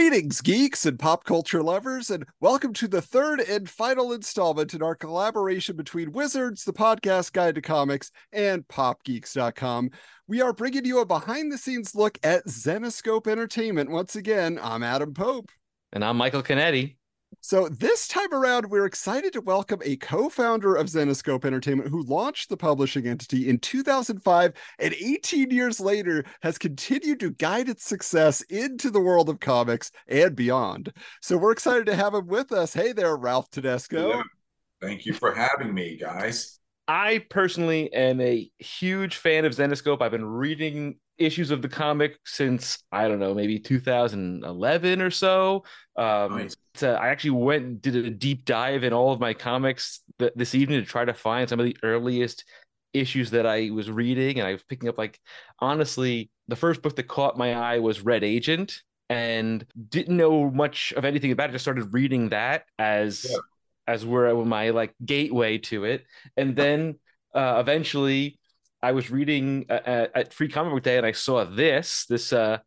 Greetings, geeks and pop culture lovers, and welcome to the third and final installment in our collaboration between Wizards, the podcast guide to comics, and popgeeks.com. We are bringing you a behind the scenes look at Zenescope Entertainment. Once again, I'm Adam Pope. And I'm Michael Canetti. So this time around, we're excited to welcome a co-founder of Zenescope Entertainment who launched the publishing entity in 2005 and 18 years later has continued to guide its success into the world of comics and beyond. So we're excited to have him with us. Hey there, Ralph Tedesco. Yeah. Thank you for having me, guys. I personally am a huge fan of Zenescope. I've been reading issues of the comic since I don't know, maybe 2011 or so. Um, nice. so I actually went and did a deep dive in all of my comics th- this evening to try to find some of the earliest issues that I was reading, and I was picking up like honestly, the first book that caught my eye was Red Agent, and didn't know much of anything about it. Just started reading that as yeah. as were my like gateway to it, and then uh, eventually I was reading uh, at, at Free Comic Book Day and I saw this this uh,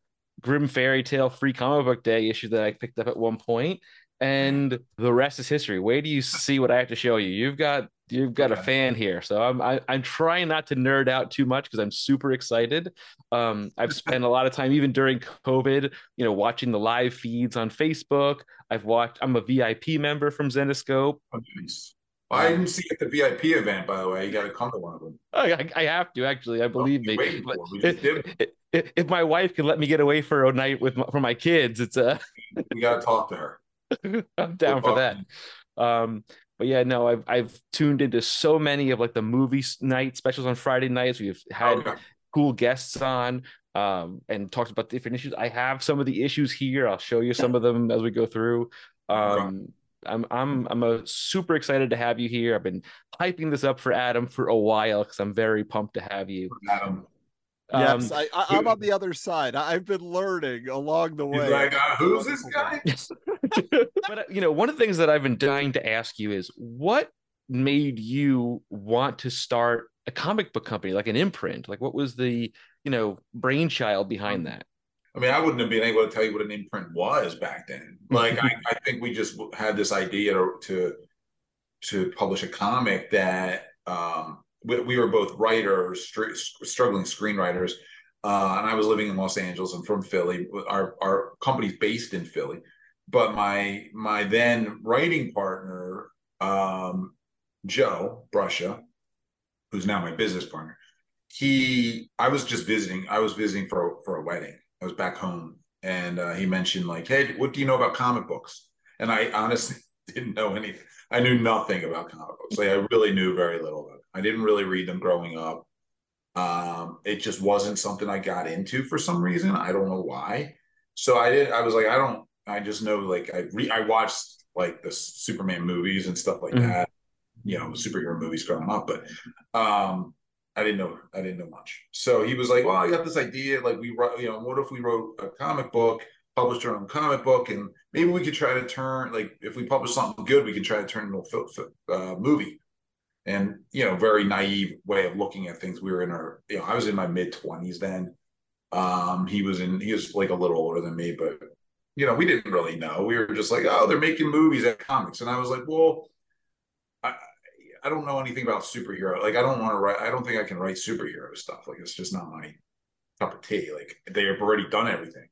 Grim Fairy Tale Free Comic Book Day issue that I picked up at one point, and the rest is history. Wait do you see what I have to show you? You've got you've got a fan here, so I'm I, am i am trying not to nerd out too much because I'm super excited. Um, I've spent a lot of time even during COVID, you know, watching the live feeds on Facebook. I've watched. I'm a VIP member from Zenescope. Oh, nice. I didn't see at the VIP event, by the way. You got to come to one of them. I, I have to actually. I believe me. If, if, if, my wife can let me get away for a night with my, for my kids, it's a. we got to talk to her. I'm down for that. Um, but yeah, no, I've I've tuned into so many of like the movie night specials on Friday nights. We've had okay. cool guests on um, and talked about different issues. I have some of the issues here. I'll show you some of them as we go through. Um, I'm I'm I'm a super excited to have you here. I've been hyping this up for Adam for a while because I'm very pumped to have you. Adam. Yes, um, I, am on the other side. I've been learning along the way. like, uh, who's this guy? but uh, you know, one of the things that I've been dying to ask you is what made you want to start a comic book company, like an imprint? Like, what was the you know brainchild behind um, that? I mean, I wouldn't have been able to tell you what an imprint was back then. Like, I, I, think we just had this idea to to, to publish a comic that um, we, we, were both writers, str- struggling screenwriters, uh, and I was living in Los Angeles. I'm from Philly. Our our company's based in Philly, but my my then writing partner, um, Joe Brusha, who's now my business partner, he I was just visiting. I was visiting for for a wedding I was back home, and uh, he mentioned like, "Hey, what do you know about comic books?" And I honestly didn't know anything. I knew nothing about comic books. Like I really knew very little of it. I didn't really read them growing up. Um, it just wasn't something I got into for some reason. I don't know why. So I did. I was like, I don't. I just know like I re, I watched like the Superman movies and stuff like mm-hmm. that. You know, superhero movies growing up, but um, I didn't know I didn't know much. So he was like, "Well, I got this idea. Like we wrote, you know, what if we wrote a comic book, published our own comic book, and maybe we could try to turn like if we publish something good, we could try to turn it into a uh, movie." And you know, very naive way of looking at things. We were in our, you know, I was in my mid twenties then. Um, he was in, he was like a little older than me, but you know, we didn't really know. We were just like, oh, they're making movies at comics, and I was like, well, I don't know anything about superhero. Like I don't want to write. I don't think I can write superhero stuff. Like it's just not my cup of tea. Like they have already done everything.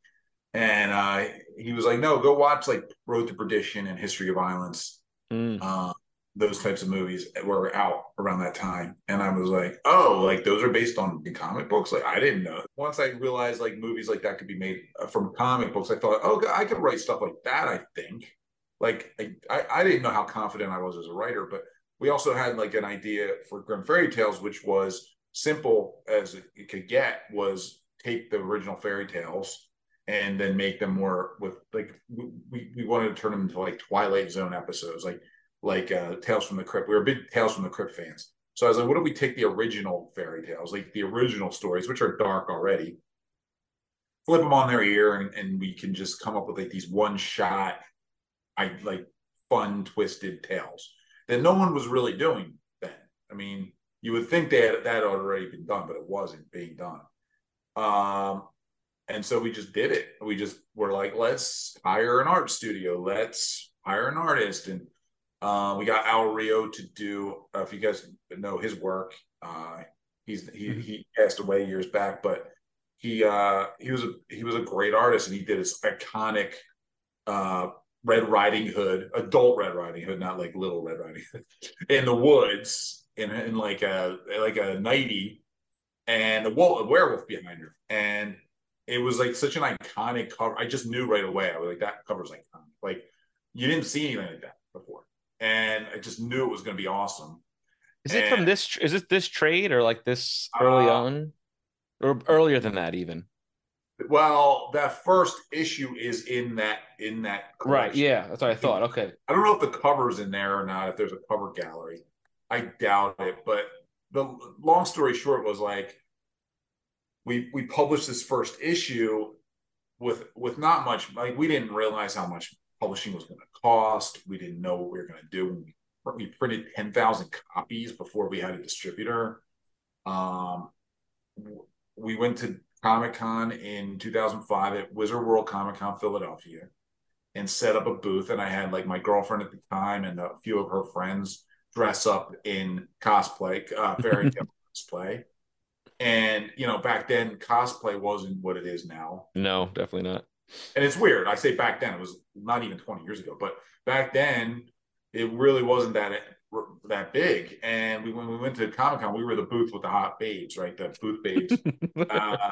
And uh, he was like, no, go watch like Road to Perdition and History of Violence. Mm. Uh, those types of movies were out around that time. And I was like, oh, like those are based on comic books. Like I didn't know. Once I realized like movies like that could be made uh, from comic books, I thought, oh, I could write stuff like that. I think. Like I, I didn't know how confident I was as a writer, but we also had like an idea for Grim Fairy Tales, which was simple as it could get, was take the original fairy tales and then make them more with like we, we wanted to turn them into like Twilight Zone episodes, like like uh, Tales from the Crypt. We were big Tales from the Crypt fans. So I was like, what if we take the original fairy tales, like the original stories, which are dark already, flip them on their ear, and, and we can just come up with like these one shot, I like fun twisted tales that no one was really doing then. I mean, you would think that that had already been done, but it wasn't being done. Um, and so we just did it. We just were like, let's hire an art studio. Let's hire an artist, and uh, we got Al Rio to do. Uh, if you guys know his work, uh, he's he mm-hmm. he passed away years back, but he uh, he was a he was a great artist, and he did his iconic uh, Red Riding Hood, adult Red Riding Hood, not like little Red Riding Hood, in the woods in, in like a like a nighty, and a, wolf, a werewolf behind her, and it was like such an iconic cover. I just knew right away. I was like, that cover's iconic. Like you didn't see anything like that before, and I just knew it was going to be awesome. Is and, it from this? Is it this trade or like this early uh, on, or earlier than that even? Well, that first issue is in that in that collection. right. Yeah, that's what I thought. Okay, I don't know if the cover's in there or not. If there's a cover gallery, I doubt it. But the long story short was like we we published this first issue with with not much. Like we didn't realize how much publishing was going to cost. We didn't know what we were going to do. We, we printed ten thousand copies before we had a distributor. Um, we went to Comic Con in 2005 at Wizard World Comic Con Philadelphia and set up a booth. And I had like my girlfriend at the time and a few of her friends dress up in cosplay, uh, fairy tale cosplay. And you know, back then cosplay wasn't what it is now. No, definitely not. And it's weird. I say back then; it was not even 20 years ago. But back then, it really wasn't that that big. And we when we went to Comic Con, we were the booth with the hot babes, right? The booth babes. uh,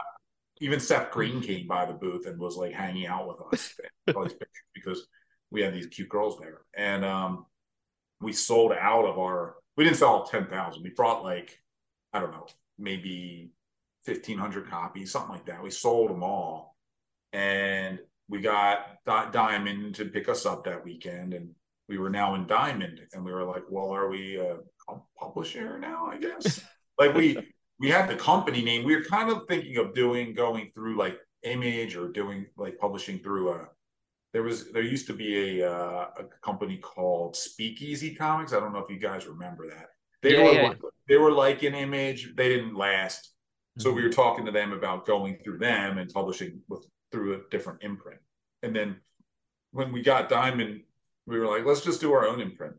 even Seth Green came by the booth and was like hanging out with us because we had these cute girls there. And um, we sold out of our. We didn't sell ten thousand. We brought like I don't know, maybe fifteen hundred copies, something like that. We sold them all, and we got Diamond to pick us up that weekend, and we were now in Diamond, and we were like, "Well, are we a publisher now? I guess." like we we had the company name. We were kind of thinking of doing going through like Image or doing like publishing through a. There was there used to be a uh, a company called Speakeasy Comics. I don't know if you guys remember that. They yeah, were yeah. they were like an Image. They didn't last, so we were talking to them about going through them and publishing with through a different imprint. And then when we got Diamond, we were like, let's just do our own imprint.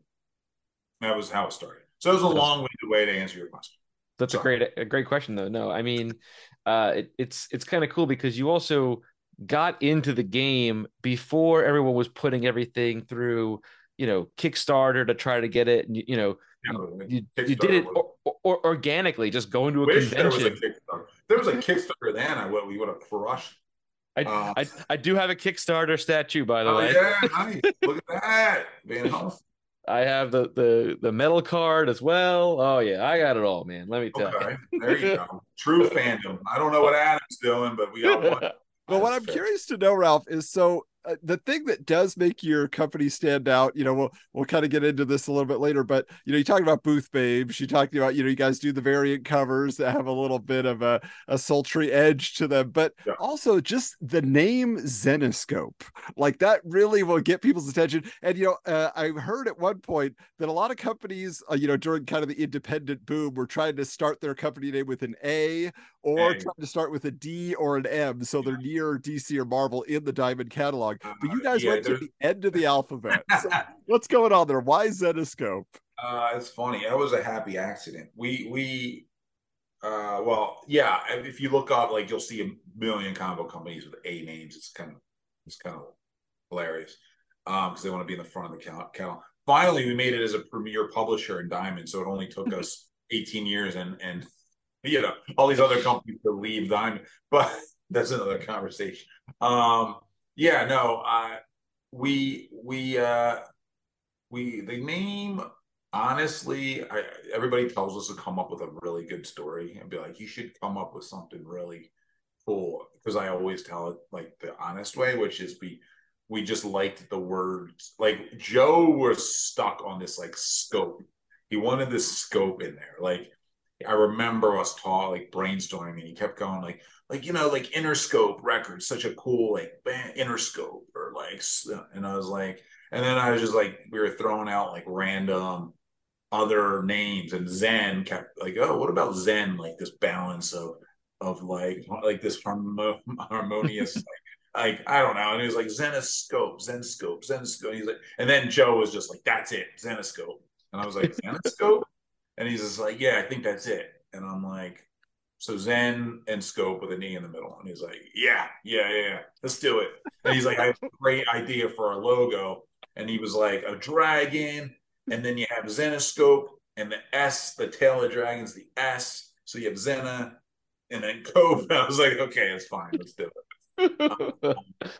That was how it started. So it was a long-winded way to answer your question. That's Sorry. a great a great question though. No, I mean, uh, it, it's it's kind of cool because you also got into the game before everyone was putting everything through, you know, Kickstarter to try to get it. And, you know, yeah, you, you, did it or, or, organically, just going to a convention. There was a Kickstarter. There was a Kickstarter then. I would we would have crushed. I, uh, I I do have a Kickstarter statue, by the oh, way. Yeah, nice. Look at that, man. I have the the the metal card as well. Oh yeah, I got it all, man. Let me tell okay. you. there you go. True fandom. I don't know what Adam's doing, but we got one. Well, what I'm curious to know, Ralph, is so uh, the thing that does make your company stand out, you know, we'll we'll kind of get into this a little bit later, but you know, you talking about booth babes, you talking about, you know, you guys do the variant covers that have a little bit of a, a sultry edge to them, but yeah. also just the name Zenescope, like that really will get people's attention. And you know, uh, I heard at one point that a lot of companies, uh, you know, during kind of the independent boom, were trying to start their company name with an A or trying to start with a D or an M, so they're near DC or Marvel in the Diamond catalog. But you guys yeah, went to the end of the alphabet. So what's going on there? Why Zenescope? Uh, it's funny. That was a happy accident. We we uh, well, yeah. If you look up, like you'll see a million combo companies with A names. It's kind of it's kind of hilarious because um, they want to be in the front of the count. Finally, we made it as a premier publisher in Diamond, so it only took us 18 years and and you know all these other companies to leave Diamond, but that's another conversation. Um, yeah, no, uh, we we uh, we the name honestly, I, everybody tells us to come up with a really good story and be like, you should come up with something really cool because I always tell it like the honest way, which is we we just liked the words. Like Joe was stuck on this like scope. He wanted this scope in there. Like I remember us talking, like brainstorming, and he kept going like, like you know, like Interscope Records, such a cool like band, Interscope, or like, and I was like, and then I was just like, we were throwing out like random other names, and Zen kept like, oh, what about Zen? Like this balance of of like like this harmo- harmonious like like I don't know. And he was like Zenescope, Zenescope, Zenescope. he's like, and then Joe was just like, "That's it, Zenescope." And I was like, "Zenescope," and he's just like, "Yeah, I think that's it." And I'm like, "So Zen and Scope with an E in the middle." And he's like, "Yeah, yeah, yeah, yeah. let's do it." And he's like, "I have a great idea for our logo." And he was like, "A dragon, and then you have Zenoscope and the S, the tail of dragon's the S, so you have Zena." And then Cope, I was like, okay, it's fine. Let's do it.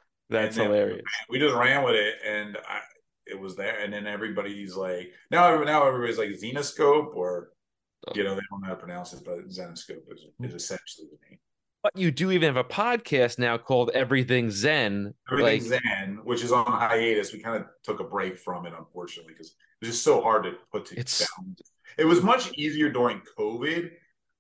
That's hilarious. We just ran with it, and I, it was there. And then everybody's like, now, now everybody's like Zenoscope, or. You know, they don't know how to pronounce it, but Zenoscope is, is essentially the name. But you do even have a podcast now called Everything Zen. Everything like... Zen, which is on hiatus. We kind of took a break from it, unfortunately, because it was just so hard to put together. It's... It was much easier during COVID.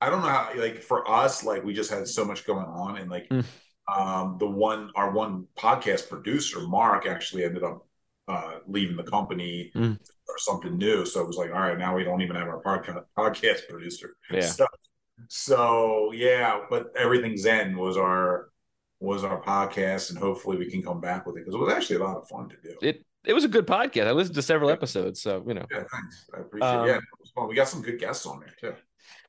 I don't know how, like, for us, like, we just had so much going on, and like, mm um, the one our one podcast producer Mark actually ended up uh, leaving the company mm. or something new. So it was like, all right, now we don't even have our podcast podcast producer. Yeah. So, so yeah, but everything Zen was our was our podcast, and hopefully we can come back with it because it was actually a lot of fun to do. It it was a good podcast. I listened to several episodes, so you know. Yeah, thanks. I appreciate. Um, it. Yeah, it was fun. We got some good guests on there too.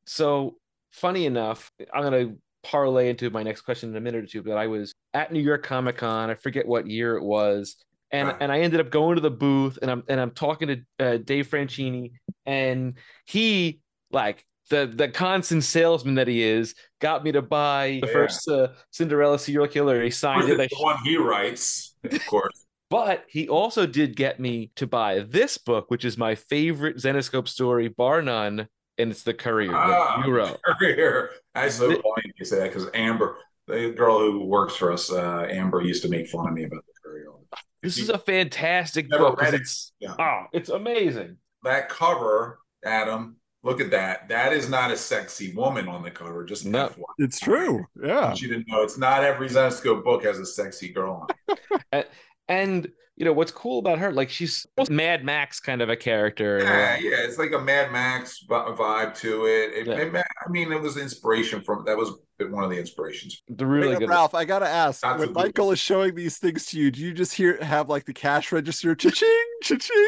So funny enough, I'm gonna parlay into my next question in a minute or two, but I was at New York Comic Con. I forget what year it was. And, wow. and I ended up going to the booth and I'm and I'm talking to uh, Dave Franchini and he like the the constant salesman that he is got me to buy the yeah. first uh, Cinderella serial killer. He signed it. The one he writes, of course. but he also did get me to buy this book, which is my favorite Zenescope story, bar none and it's the courier ah, you wrote. Courier. That's so the, funny you say that because Amber, the girl who works for us, uh, Amber used to make fun of me about courier. This is a fantastic book. It's yeah. oh, it's amazing. That cover, Adam. Look at that. That is not a sexy woman on the cover. Just no, it's true. Yeah, you didn't know. It's not every Zenescope book has a sexy girl on. and, and you know what's cool about her like she's mad max kind of a character. Yeah yeah it's like a mad max vibe to it, it, yeah. it i mean it was inspiration from that was one of the inspirations. The really good ralph i gotta ask Not when michael is showing these things to you do you just hear have like the cash register cha-ching cha-ching?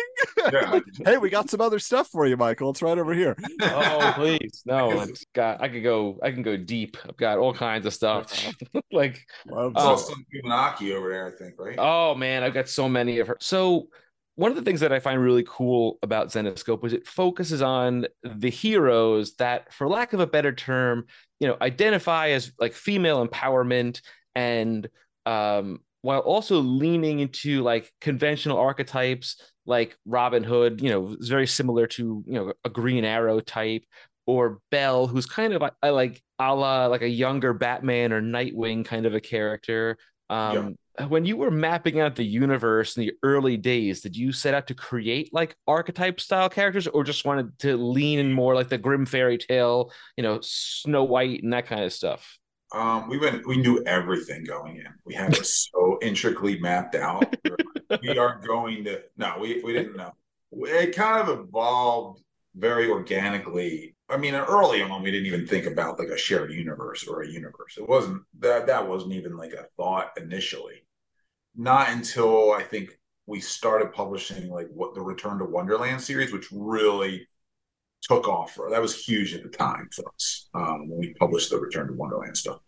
Yeah. hey we got some other stuff for you michael. It's right over here. Oh please. No it's got i could go i can go deep. I've got all kinds of stuff. Like oh, um, some over there i think right? Oh man i've got so many of her. So one of the things that I find really cool about Zenescope is it focuses on the heroes that, for lack of a better term, you know, identify as like female empowerment and um, while also leaning into like conventional archetypes like Robin Hood, you know, is very similar to, you know, a Green Arrow type, or Belle, who's kind of like a la like a younger Batman or Nightwing kind of a character. Um, when you were mapping out the universe in the early days, did you set out to create like archetype style characters or just wanted to lean in more like the grim fairy tale, you know, Snow White and that kind of stuff? Um, we went, we knew everything going in. We had it so intricately mapped out. we are going to, no, we, we didn't know. It kind of evolved very organically. I mean, early on, we didn't even think about like a shared universe or a universe. It wasn't that that wasn't even like a thought initially. Not until I think we started publishing like what the Return to Wonderland series, which really took off for that was huge at the time for us um, when we published the Return to Wonderland stuff.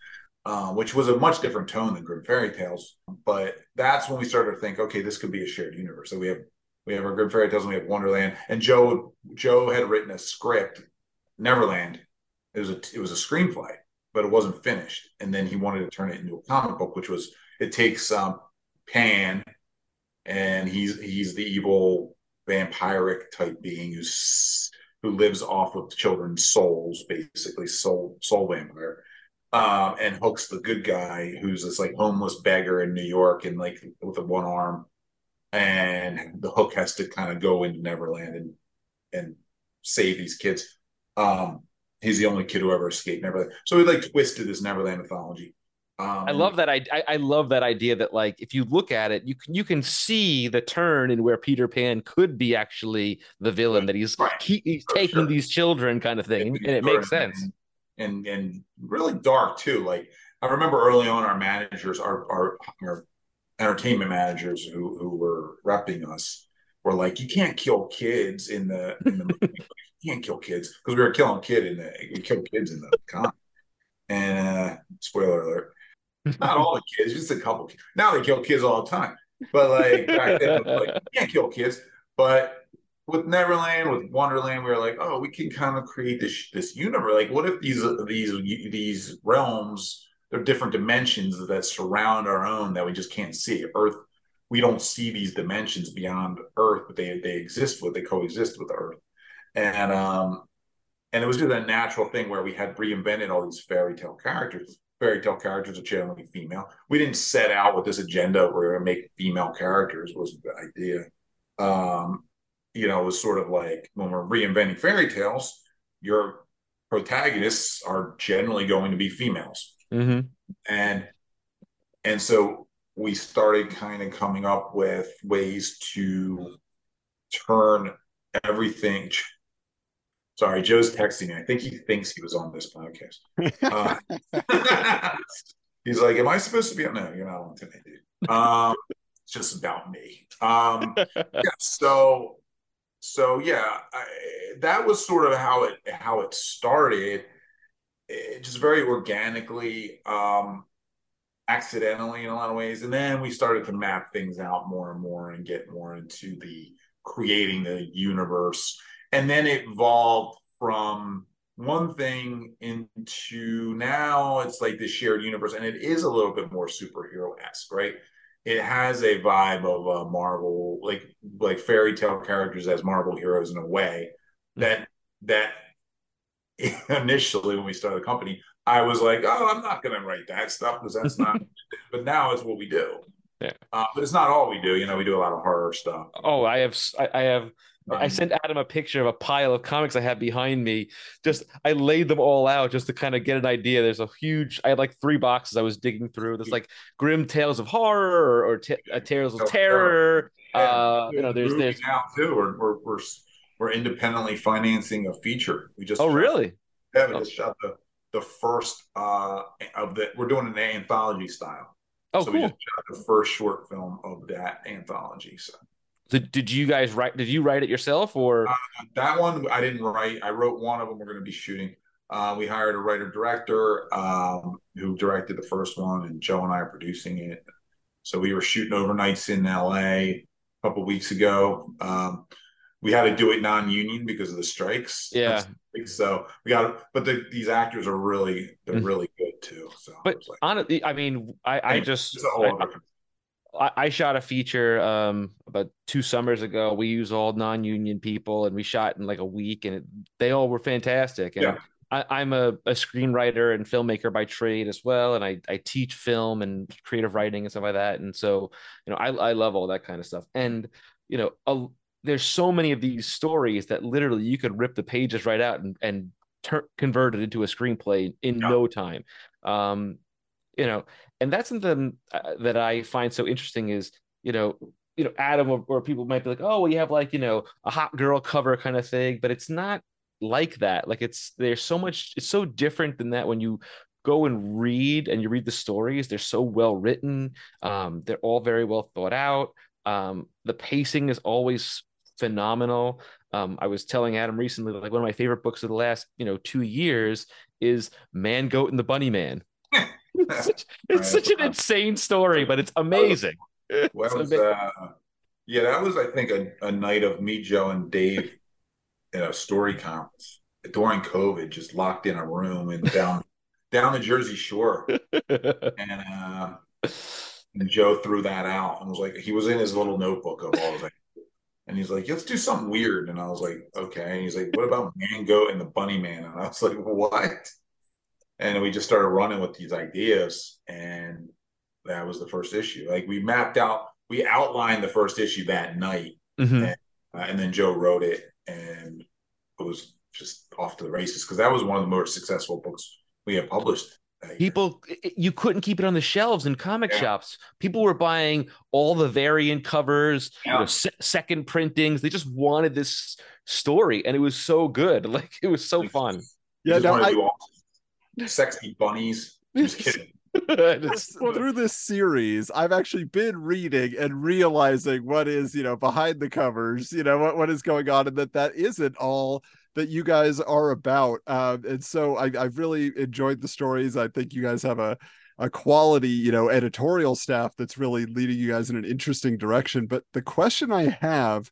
Uh, which was a much different tone than Grim Fairy Tales. But that's when we started to think, okay, this could be a shared universe. So we have we have our Grim Fairy Tales, and we have Wonderland. And Joe Joe had written a script, Neverland. It was a it was a screenplay, but it wasn't finished. And then he wanted to turn it into a comic book, which was it takes um, Pan, and he's he's the evil vampiric type being who's who lives off of children's souls, basically soul soul vampire. Um, and hooks the good guy who's this like homeless beggar in New York and like with a one arm and the hook has to kind of go into Neverland and and save these kids. Um, he's the only kid who ever escaped Neverland, so he like twisted this Neverland mythology. Um, I love that. I, I love that idea that like if you look at it, you can you can see the turn in where Peter Pan could be actually the villain that he's right. he, he's taking sure. these children kind of thing, and it makes sense. and and really dark too. Like I remember early on, our managers, our our, our entertainment managers who who were repping us were like, "You can't kill kids in the in the movie. you can't kill kids because we were killing kid in the we killed kids in the con." And uh, spoiler alert, not all the kids, just a couple. Kids. Now they kill kids all the time, but like back then, like you can't kill kids. But with Neverland, with Wonderland, we were like, oh, we can kind of create this this universe. Like, what if these these these realms, they're different dimensions that surround our own that we just can't see. Earth, we don't see these dimensions beyond Earth, but they they exist with, they coexist with Earth, and um, and it was just a natural thing where we had reinvented all these fairy tale characters. Fairy tale characters are generally female. We didn't set out with this agenda where we're going make female characters was the idea. Um, you know, it was sort of like when we're reinventing fairy tales, your protagonists are generally going to be females. Mm-hmm. And and so we started kind of coming up with ways to turn everything. Sorry, Joe's texting me. I think he thinks he was on this podcast. Uh, he's like, "Am I supposed to be on?" No, you're not on today, dude. Um, it's just about me. Um, yeah. So so yeah, I, that was sort of how it how it started. It just very organically, um, accidentally in a lot of ways, and then we started to map things out more and more and get more into the creating the universe, and then it evolved from one thing into now it's like the shared universe, and it is a little bit more superhero esque, right? it has a vibe of a Marvel, like like fairy tale characters as Marvel heroes in a way that that initially when we started the company, I was like, oh, I'm not going to write that stuff because that's not. but now it's what we do. Yeah. Uh, but it's not all we do. You know, we do a lot of horror stuff. Oh, I have I, I have I sent Adam a picture of a pile of comics I have behind me. Just I laid them all out just to kind of get an idea. There's a huge. I had like three boxes I was digging through. There's like grim tales of horror or, or t- uh, tales of terror. Uh, you know, there's there's now too. We're, we're we're we're independently financing a feature. We just oh really? Yeah, we just shot the the first uh of the. We're doing an anthology style. Oh, so cool. we just shot the first short film of that anthology. So so did you guys write? Did you write it yourself or uh, that one? I didn't write. I wrote one of them. We're going to be shooting. Uh, we hired a writer director um, who directed the first one, and Joe and I are producing it. So we were shooting overnights in LA a couple weeks ago. Um, we had to do it non-union because of the strikes. Yeah. So we got, but the, these actors are really, they're mm-hmm. really good too. So, but like, honestly, I mean, I, I just, I, I, shot a feature um, about two summers ago. We use all non-union people, and we shot in like a week, and it, they all were fantastic. And yeah. I, am a, a screenwriter and filmmaker by trade as well, and I, I teach film and creative writing and stuff like that. And so, you know, I, I love all that kind of stuff. And you know, a, there's so many of these stories that literally you could rip the pages right out and and ter- convert it into a screenplay in yeah. no time. Um, you know, and that's something uh, that I find so interesting is, you know, you know, Adam or, or people might be like, oh, well, you have like, you know, a hot girl cover kind of thing, but it's not like that. Like it's there's so much, it's so different than that when you go and read and you read the stories. They're so well written. Um, they're all very well thought out. Um, the pacing is always phenomenal. Um, I was telling Adam recently, like one of my favorite books of the last, you know, two years is Man Goat and the Bunny Man it's such, it's such an insane story, but it's amazing. Well, was, uh, yeah, that was, I think, a, a night of me, Joe, and Dave in a story conference during COVID, just locked in a room and down down the Jersey Shore, and uh, and Joe threw that out and was like, he was in his little notebook of all of And he's like, let's do something weird. And I was like, okay. And he's like, what about Man Goat and the Bunny Man? And I was like, what? and we just started running with these ideas and that was the first issue like we mapped out we outlined the first issue that night mm-hmm. and, uh, and, then joe wrote it and it was just off to the races because that was one of the most successful books we had published people you couldn't keep it on the shelves in comic yeah. shops people were buying all the variant covers yeah. you know, se- second printings they just wanted this story and it was so good like it was so fun yeah no, I, sexy bunnies. Just kidding. through this series, I've actually been reading and realizing what is, you know, behind the covers, you know, what, what is going on, and that that isn't all that you guys are about. Um, and so I, I've really enjoyed the stories. I think you guys have a a quality, you know, editorial staff that's really leading you guys in an interesting direction. But the question I have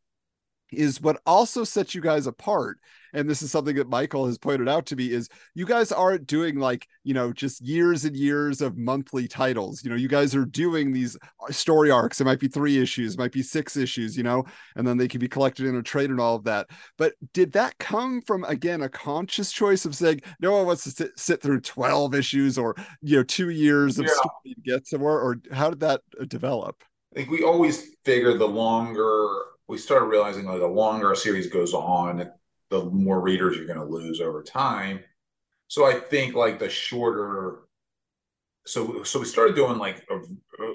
is what also sets you guys apart and this is something that michael has pointed out to me is you guys aren't doing like you know just years and years of monthly titles. You know you guys are doing these uh, story arcs. It might be three issues might be six issues you know and then they can be collected in a trade and all of that. But did that come from again a conscious choice of saying no one wants to sit, sit through 12 issues or you know two years of yeah. story to get somewhere or how did that uh, develop? I think we always figured the longer we started realizing like the longer a series goes on, the more readers you're going to lose over time. So I think like the shorter, so so we started doing like a, a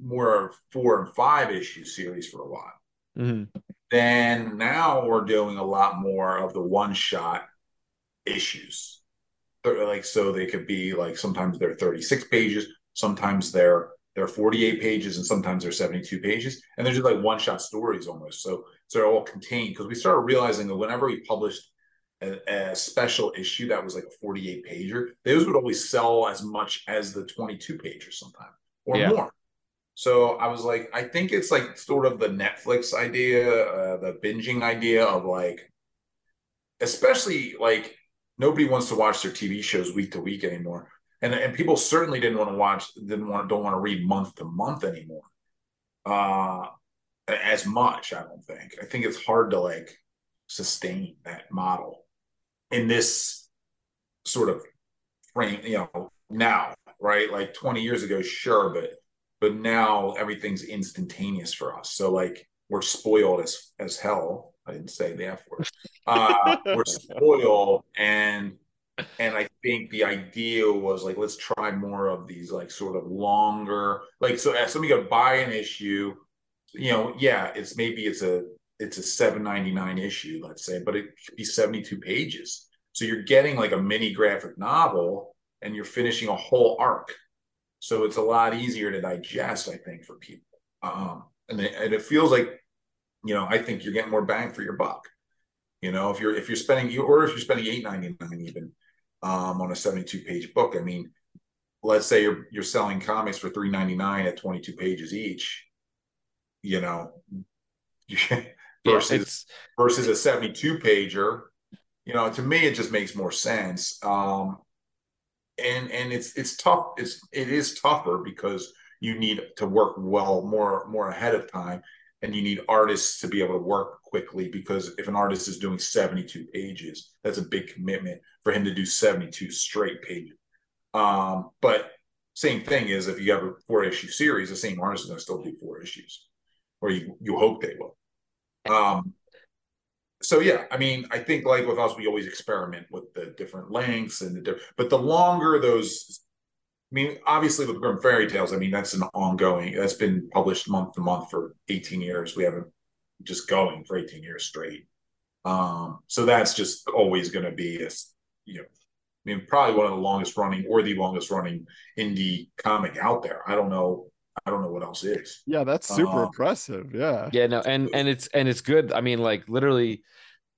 more four and five issue series for a while. Mm-hmm. Then now we're doing a lot more of the one shot issues. Like so they could be like sometimes they're 36 pages, sometimes they're they're 48 pages and sometimes they're 72 pages and they're just like one shot stories almost. So so they're all contained because we started realizing that whenever we published a, a, special issue that was like a 48 pager those would always sell as much as the 22 pager sometime or yeah. more. So i was like i think it's like sort of the netflix idea uh, the binging idea of like especially like nobody wants to watch their tv shows week to week anymore and and people certainly didn't want to watch, didn't want, don't want to read month to month anymore, uh, as much. I don't think. I think it's hard to like sustain that model in this sort of frame. You know, now, right? Like twenty years ago, sure, but but now everything's instantaneous for us. So like we're spoiled as as hell. I didn't say the F word. Uh, we're spoiled and and I think the idea was like, let's try more of these like sort of longer, like so as somebody could buy an issue, you know, yeah, it's maybe it's a it's a 799 issue, let's say, but it could be 72 pages. So you're getting like a mini graphic novel and you're finishing a whole arc. So it's a lot easier to digest, I think, for people. Um, and, it, and it feels like, you know, I think you're getting more bang for your buck. You know, if you're if you're spending you or if you're spending eight ninety nine even, um, on a 72 page book. I mean, let's say you're you're selling comics for 3.99 at 22 pages each, you know, versus yeah, versus a 72 pager. You know, to me, it just makes more sense. Um, and and it's it's tough. It's it is tougher because you need to work well more more ahead of time and you need artists to be able to work quickly because if an artist is doing 72 pages that's a big commitment for him to do 72 straight pages. Um, but same thing is if you have a four issue series the same artist is going to still do four issues or you you hope they will. Um, so yeah i mean i think like with us we always experiment with the different lengths and the different but the longer those I mean, obviously with Grim Fairy Tales, I mean that's an ongoing. That's been published month to month for 18 years. We haven't just going for 18 years straight. Um, so that's just always going to be a, you know, I mean, probably one of the longest running or the longest running indie comic out there. I don't know. I don't know what else is. Yeah, that's super um, impressive. Yeah. Yeah, no, and and it's and it's good. I mean, like literally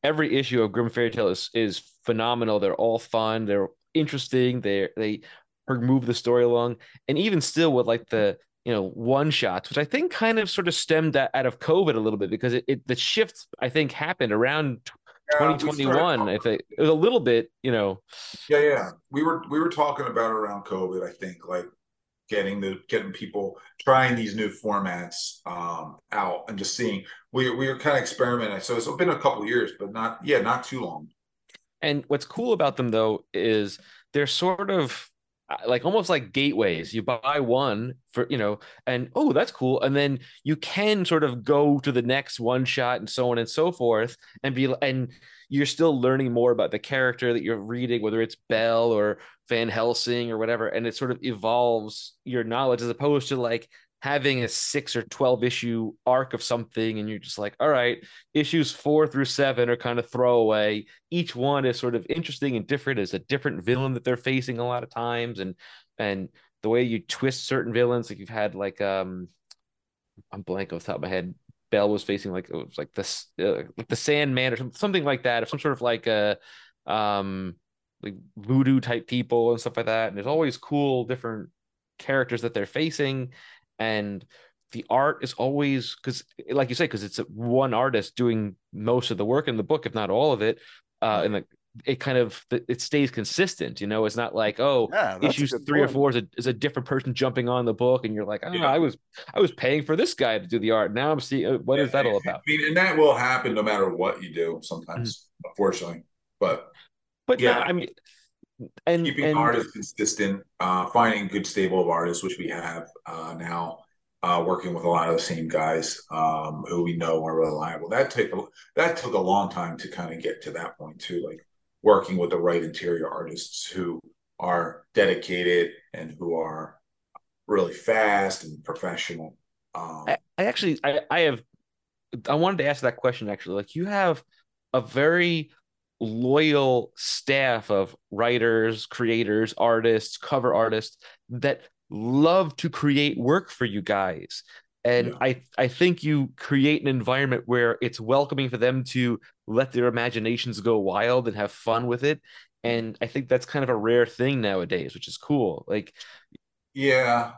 every issue of Grim Fairy Tale is, is phenomenal. They're all fun. They're interesting. They they move the story along. And even still with like the you know one shots, which I think kind of sort of stemmed that out of COVID a little bit because it, it the shift I think happened around yeah, 2021. If it, it, was a little bit, you know. Yeah, yeah. We were we were talking about around COVID. I think like getting the getting people trying these new formats um, out and just seeing. We we were kind of experimenting. So it's been a couple years, but not yeah, not too long. And what's cool about them though is they're sort of Uh, like almost like gateways. You buy one for, you know, and oh, that's cool. And then you can sort of go to the next one shot and so on and so forth and be, and you're still learning more about the character that you're reading, whether it's Belle or Van Helsing or whatever. And it sort of evolves your knowledge as opposed to like having a six or 12 issue arc of something and you're just like all right issues four through seven are kind of throwaway. Each one is sort of interesting and different as a different villain that they're facing a lot of times. And and the way you twist certain villains like you've had like um i'm blank off the top of my head. Belle was facing like it was like this uh, like the sandman or something, like that or some sort of like a um like voodoo type people and stuff like that. And there's always cool different characters that they're facing and the art is always because like you say because it's one artist doing most of the work in the book if not all of it uh and like it kind of it stays consistent you know it's not like oh yeah, issues three point. or four is a, is a different person jumping on the book and you're like oh yeah. i was i was paying for this guy to do the art now i'm seeing uh, what yeah, is that all about I mean, and that will happen no matter what you do sometimes mm-hmm. unfortunately but but yeah no, i mean and keeping and, artists consistent, uh, finding good stable of artists, which we have uh, now, uh, working with a lot of the same guys um, who we know are reliable. That took a, that took a long time to kind of get to that point too, like working with the right interior artists who are dedicated and who are really fast and professional. Um, I, I actually, I, I have, I wanted to ask that question actually. Like you have a very loyal staff of writers, creators, artists, cover artists that love to create work for you guys. And yeah. I, I think you create an environment where it's welcoming for them to let their imaginations go wild and have fun with it. And I think that's kind of a rare thing nowadays, which is cool. Like, yeah,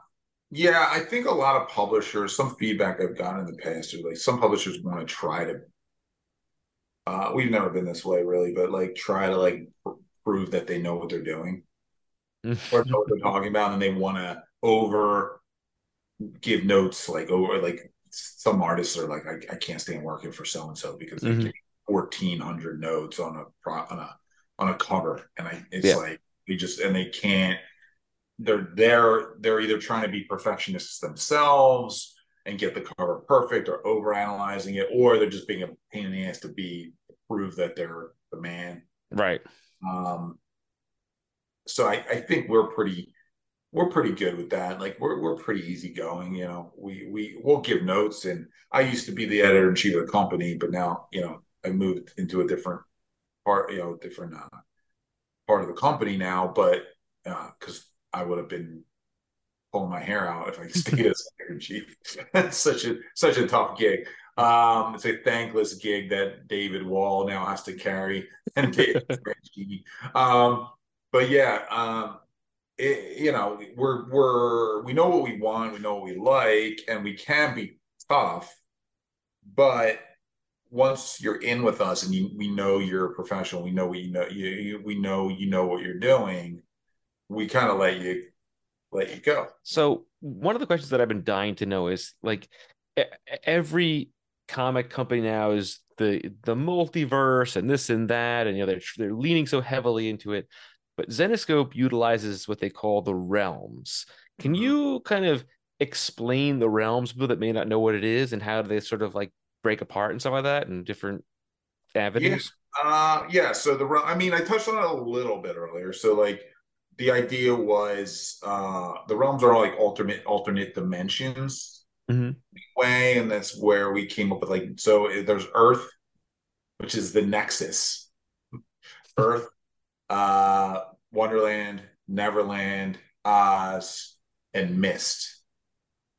yeah, I think a lot of publishers, some feedback I've gotten in the past is like some publishers want to try to uh, we've never been this way really, but like try to like pr- prove that they know what they're doing or know what they're talking about, and they want to over give notes like over like some artists are like I, I can't stand working for so and so because mm-hmm. they fourteen hundred notes on a pro on a on a cover, and I it's yeah. like they just and they can't. They're they're they're either trying to be perfectionists themselves and get the cover perfect or over analyzing it, or they're just being a pain in the ass to be prove that they're the man. Right. Um, so I, I think we're pretty we're pretty good with that. Like we're we're pretty easygoing, you know. We we will give notes and I used to be the editor in chief of the company, but now, you know, I moved into a different part, you know, different uh, part of the company now, but uh because I would have been pulling my hair out if I stayed as in chief. That's such a such a tough gig. Um, it's a thankless gig that David Wall now has to carry and David um, but yeah, um, it, you know, we're we're we know what we want, we know what we like, and we can be tough, but once you're in with us and you, we know you're a professional, we know what you know you, you we know you know what you're doing, we kind of let you let you go. So one of the questions that I've been dying to know is like every comic company now is the the multiverse and this and that, and you know they're they're leaning so heavily into it. But Zenescope utilizes what they call the realms. Can mm-hmm. you kind of explain the realms people that may not know what it is and how do they sort of like break apart and stuff like that and different avenues? Yeah. Uh, yeah. So the I mean, I touched on it a little bit earlier. So like the idea was uh the realms are like alternate alternate dimensions mm-hmm. way, and that's where we came up with like so there's Earth, which is the nexus. Earth, uh, Wonderland, Neverland, Oz, and Mist.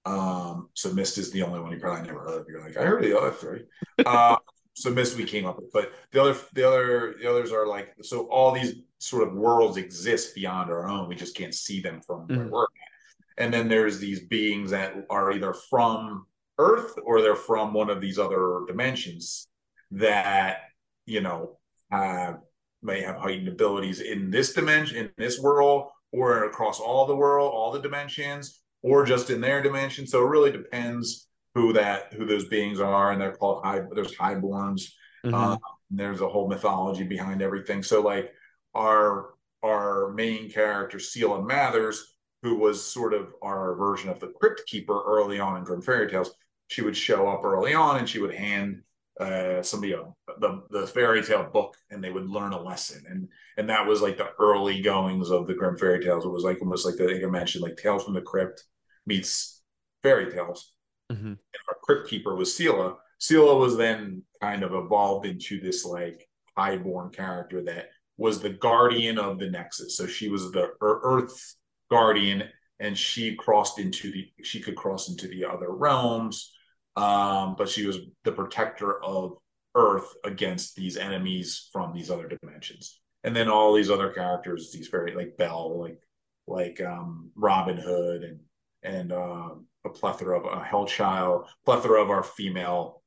Um, so Mist is the only one you probably never heard of. You're like, I heard the other three. Uh, so we came up with, but the other, the other, the others are like, so all these sort of worlds exist beyond our own. We just can't see them from mm-hmm. where we're at and then there's these beings that are either from earth or they're from one of these other dimensions that you know have may have heightened abilities in this dimension in this world or across all the world all the dimensions or just in their dimension so it really depends who that who those beings are and they're called high there's highborns mm-hmm. uh, there's a whole mythology behind everything so like our our main character Sela Mathers who was sort of our version of the crypt keeper early on in Grim Fairy Tales. She would show up early on and she would hand uh, somebody a, the the fairy tale book and they would learn a lesson and and that was like the early goings of the Grim Fairy Tales. It was like almost like the, like I mentioned like Tales from the Crypt meets fairy tales. Mm-hmm. our crypt keeper was Sela. Sela was then kind of evolved into this like highborn character that was the guardian of the Nexus. So she was the Earth guardian, and she crossed into the she could cross into the other realms. Um, but she was the protector of Earth against these enemies from these other dimensions. And then all these other characters, these very like Belle, like like um, Robin Hood, and and uh, a plethora of uh, Hellchild, plethora of our female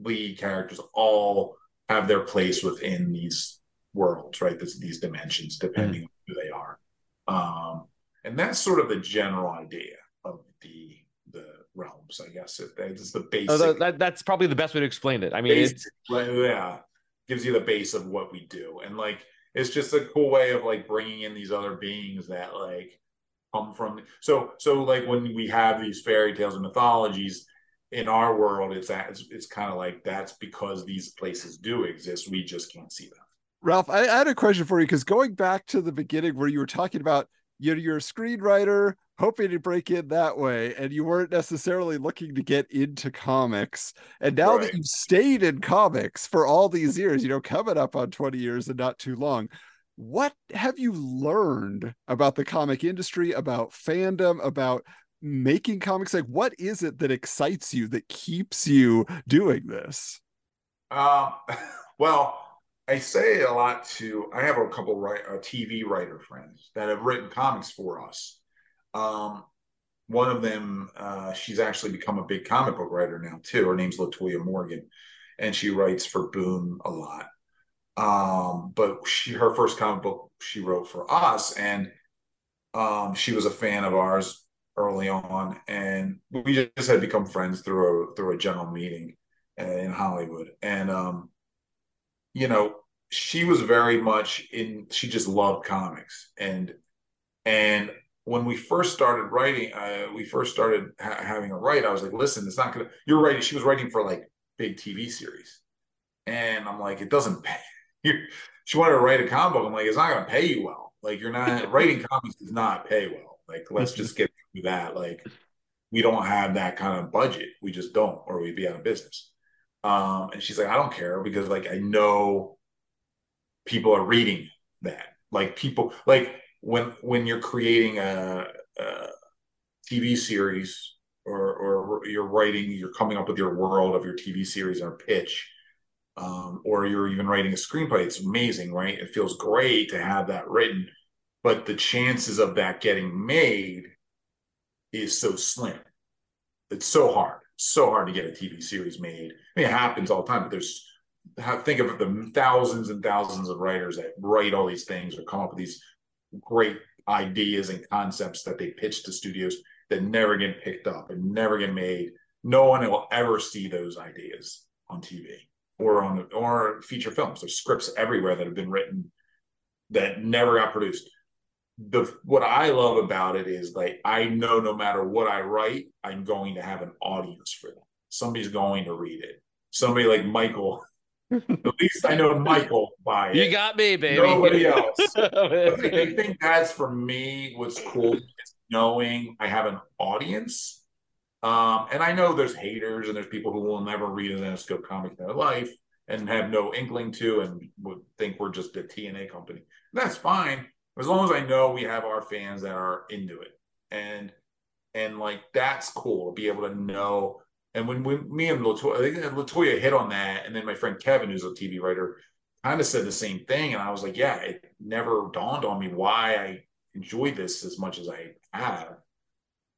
lead characters, all have their place within these worlds, right? This, these dimensions, depending mm. on who they are. Um, and that's sort of the general idea of the the realms, I guess. It, it's the basic. Oh, that, that's probably the best way to explain it. I mean, basic, it's yeah, gives you the base of what we do, and like it's just a cool way of like bringing in these other beings that like come from. So so like when we have these fairy tales and mythologies in our world, it's it's, it's kind of like that's because these places do exist. We just can't see them. Ralph, I, I had a question for you because going back to the beginning where you were talking about you're, you're a screenwriter hoping to break in that way and you weren't necessarily looking to get into comics and now right. that you've stayed in comics for all these years you know coming up on 20 years and not too long what have you learned about the comic industry about fandom about making comics like what is it that excites you that keeps you doing this um well I say a lot to. I have a couple write, uh, TV writer friends that have written comics for us. Um, one of them, uh, she's actually become a big comic book writer now too. Her name's Latoya Morgan, and she writes for Boom a lot. Um, but she, her first comic book she wrote for us, and um, she was a fan of ours early on, and we just had become friends through a through a general meeting in Hollywood, and um, you know, she was very much in. She just loved comics, and and when we first started writing, uh, we first started ha- having a write. I was like, listen, it's not gonna. You're writing. She was writing for like big TV series, and I'm like, it doesn't pay. She wanted to write a comic book. I'm like, it's not gonna pay you well. Like you're not writing comics does not pay well. Like let's just get through that. Like we don't have that kind of budget. We just don't, or we'd be out of business. Um, and she's like, I don't care because like I know people are reading that. Like people like when when you're creating a, a TV series or or you're writing, you're coming up with your world of your TV series or pitch, um, or you're even writing a screenplay. It's amazing, right? It feels great to have that written, but the chances of that getting made is so slim. It's so hard so hard to get a TV series made. I mean, it happens all the time, but there's think of the thousands and thousands of writers that write all these things or come up with these great ideas and concepts that they pitch to studios that never get picked up and never get made. No one will ever see those ideas on TV or on or feature films. There's scripts everywhere that have been written that never got produced the what I love about it is like I know no matter what I write, I'm going to have an audience for them. Somebody's going to read it. Somebody like Michael. At least I know Michael by You got me, baby. Nobody else. I think that's for me what's cool is knowing I have an audience. Um, and I know there's haters and there's people who will never read an Zenescope comic in their life and have no inkling to and would think we're just a TNA company. That's fine as long as I know we have our fans that are into it, and and like that's cool to be able to know. And when, when me and Latoya, I think Latoya hit on that, and then my friend Kevin, who's a TV writer, kind of said the same thing, and I was like, yeah, it never dawned on me why I enjoy this as much as I have.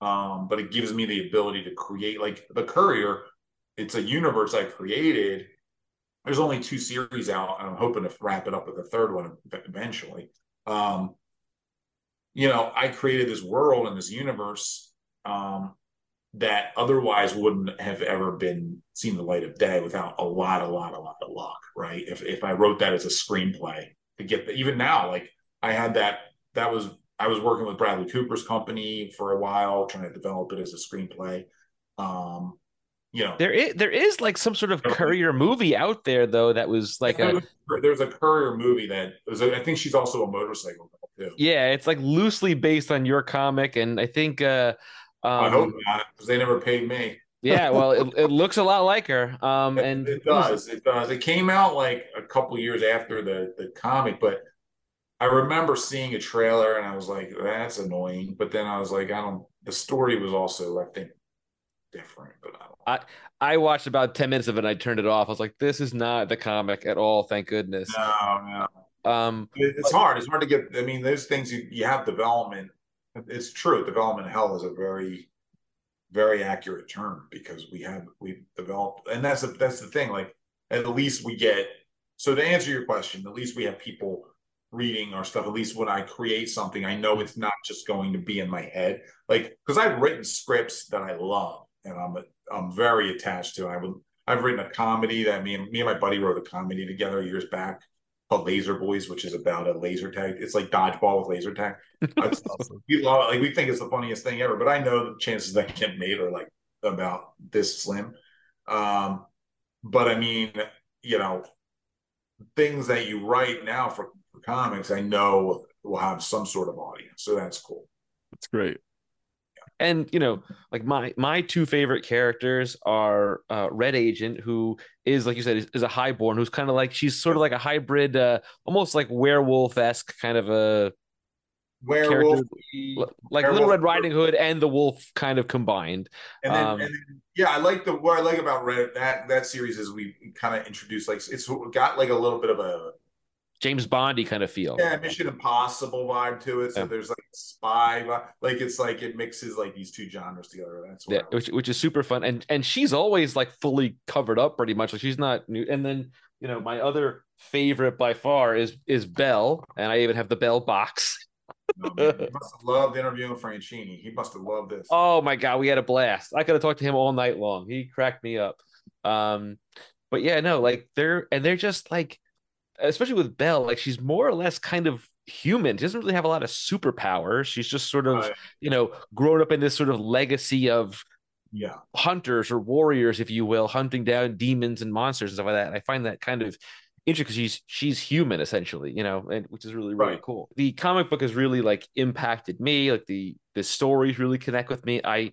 Um, but it gives me the ability to create, like the Courier. It's a universe I created. There's only two series out, and I'm hoping to wrap it up with a third one eventually um, you know, I created this world and this universe um, that otherwise wouldn't have ever been seen the light of day without a lot, a lot, a lot of luck, right? If if I wrote that as a screenplay to get the, even now, like I had that that was I was working with Bradley Cooper's company for a while trying to develop it as a screenplay. Um, you know there is there is like some sort of courier movie out there though that was like a there's a courier movie that was I think she's also a motorcycle too. Yeah, it's like loosely based on your comic, and I think uh Um, I hope not, because they never paid me. yeah, well, it, it looks a lot like her. Um, and it does. It does. It came out like a couple years after the the comic, but I remember seeing a trailer and I was like, "That's annoying." But then I was like, "I don't." The story was also, I think, different. But I, I I watched about ten minutes of it and I turned it off. I was like, "This is not the comic at all." Thank goodness. No, no. Um, it's but, hard. It's hard to get. I mean, there's things you you have development. It's true. Development hell is a very very accurate term because we have we've developed and that's the that's the thing like at least we get so to answer your question at least we have people reading or stuff at least when i create something i know it's not just going to be in my head like because i've written scripts that i love and i'm i'm very attached to i would i've written a comedy that me and me and my buddy wrote a comedy together years back called Laser Boys, which is about a laser tag. It's like dodgeball with laser tag. we love like we think it's the funniest thing ever, but I know the chances that get made are like about this slim. Um, but I mean, you know, things that you write now for, for comics, I know will have some sort of audience, so that's cool. That's great and you know like my my two favorite characters are uh, red agent who is like you said is, is a highborn who's kind of like she's sort of like a hybrid uh almost like werewolf-esque kind of a werewolf like werewolf. little red riding hood and the wolf kind of combined and then, um, and then, yeah i like the what i like about red that that series is we kind of introduced like it's got like a little bit of a James Bondy kind of feel. Yeah, Mission Impossible vibe to it. So yeah. there's like spy, vibe. like it's like it mixes like these two genres together. That's yeah, which, which is super fun. And and she's always like fully covered up pretty much. Like she's not new. And then you know my other favorite by far is is Belle, and I even have the Belle box. no, man, he must have loved interviewing Franchini. He must have loved this. Oh my god, we had a blast. I could have talked to him all night long. He cracked me up. Um, but yeah, no, like they're and they're just like especially with Belle, like she's more or less kind of human. She doesn't really have a lot of superpowers. She's just sort of, right. you know, grown up in this sort of legacy of yeah hunters or warriors, if you will, hunting down demons and monsters and stuff like that. And I find that kind of interesting because she's she's human essentially, you know, and which is really really right. cool. The comic book has really like impacted me. Like the the stories really connect with me. I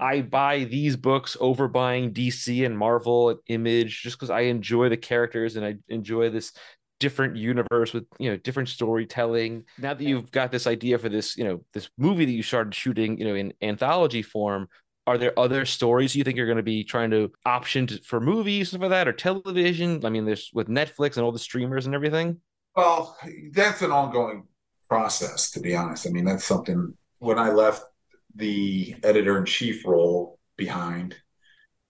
I buy these books over buying DC and Marvel and Image just because I enjoy the characters and I enjoy this different universe with you know different storytelling. Now that you've got this idea for this you know this movie that you started shooting you know in anthology form are there other stories you think you're going to be trying to option to, for movies stuff like that or television? I mean there's with netflix and all the streamers and everything. Well that's an ongoing process to be honest. I mean that's something when i left the editor-in-chief role behind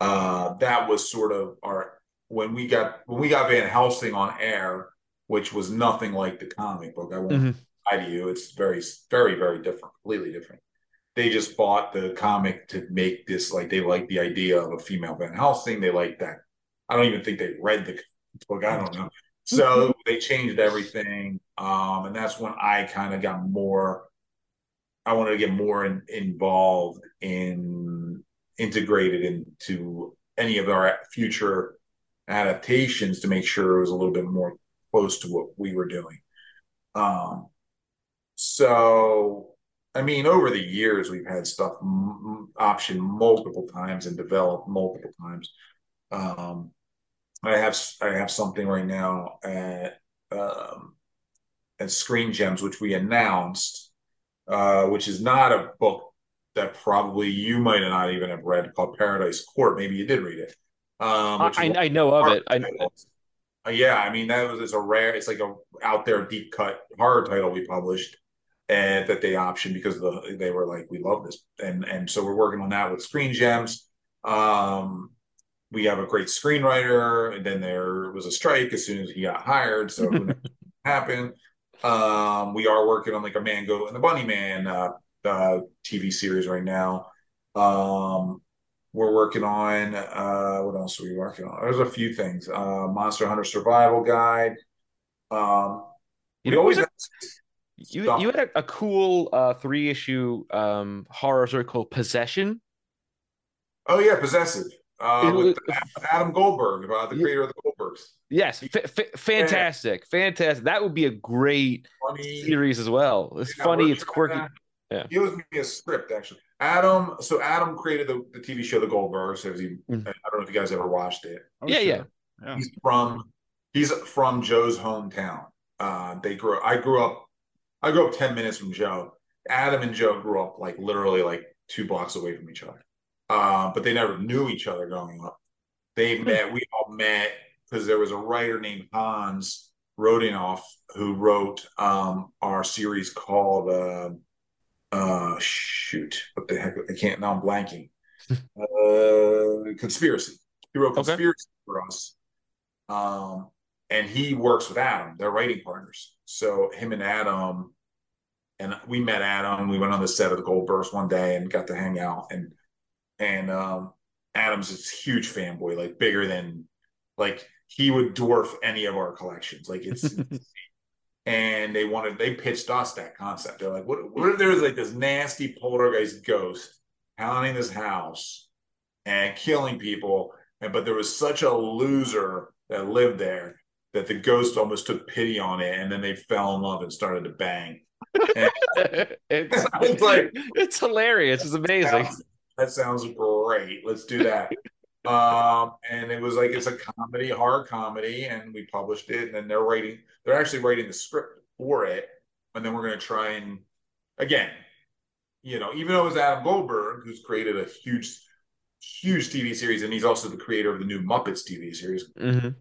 uh that was sort of our when we got when we got van helsing on air which was nothing like the comic book. I won't mm-hmm. lie to you; it's very, very, very different, completely different. They just bought the comic to make this like they like the idea of a female Van Helsing. They like that. I don't even think they read the book. I don't know. So they changed everything, um, and that's when I kind of got more. I wanted to get more in, involved in integrated into any of our future adaptations to make sure it was a little bit more close to what we were doing. Um, so, I mean, over the years, we've had stuff m- optioned multiple times and developed multiple times. Um, I have I have something right now at um, at Screen Gems, which we announced, uh, which is not a book that probably you might not even have read, called Paradise Court. Maybe you did read it. Um, I, I know of it. I, yeah, I mean that was it's a rare. It's like a out there deep cut horror title we published, and that they optioned because the they were like we love this, and and so we're working on that with Screen Gems. Um, we have a great screenwriter, and then there was a strike as soon as he got hired, so happened. Um, we are working on like a Man Goat and the Bunny Man uh, uh, TV series right now. Um, we're working on uh, what else are we working on? There's a few things. Uh, Monster Hunter Survival Guide. Um, you know, always you you had a, a cool uh, three issue um, horror story called Possession. Oh yeah, Possessive. Uh, with Adam Goldberg, uh, the creator of the Goldbergs. Yes, f- f- fantastic, yeah. fantastic. That would be a great funny. series as well. It's yeah, funny, it's quirky. Yeah. He owes me a script actually. Adam, so Adam created the, the TV show The Goldbergs. Have you, Mhm. I don't know if you guys ever watched it. Oh, yeah, sure. yeah. Yeah. He's from he's from Joe's hometown. Uh, they grew. I grew up. I grew up ten minutes from Joe. Adam and Joe grew up like literally like two blocks away from each other, uh, but they never knew each other growing up. They met. We all met because there was a writer named Hans Rodionoff who wrote um, our series called uh, uh, shoot, what the heck? I can't. Now I'm blanking. uh, conspiracy. He wrote Okay. conspiracy for us. Um, and he works with Adam. They're writing partners. So him and Adam, and we met Adam. We went on the set of the Goldbergs one day and got to hang out. And and um, Adam's this huge fanboy, like bigger than like he would dwarf any of our collections. Like it's and they wanted they pitched us that concept. They're like, what what if there was like this nasty poltergeist ghost haunting this house and killing people, and but there was such a loser that lived there that the ghost almost took pity on it, and then they fell in love and started to bang. it's, It's like- it's hilarious. It's amazing. Sounds- that sounds great. Let's do that. um, and it was like it's a comedy, horror comedy, and we published it. And then they're writing, they're actually writing the script for it, and then we're going to try and again, you know, even though it was Adam Goldberg who's created a huge, huge TV series, and he's also the creator of the new Muppets TV series. Mhm.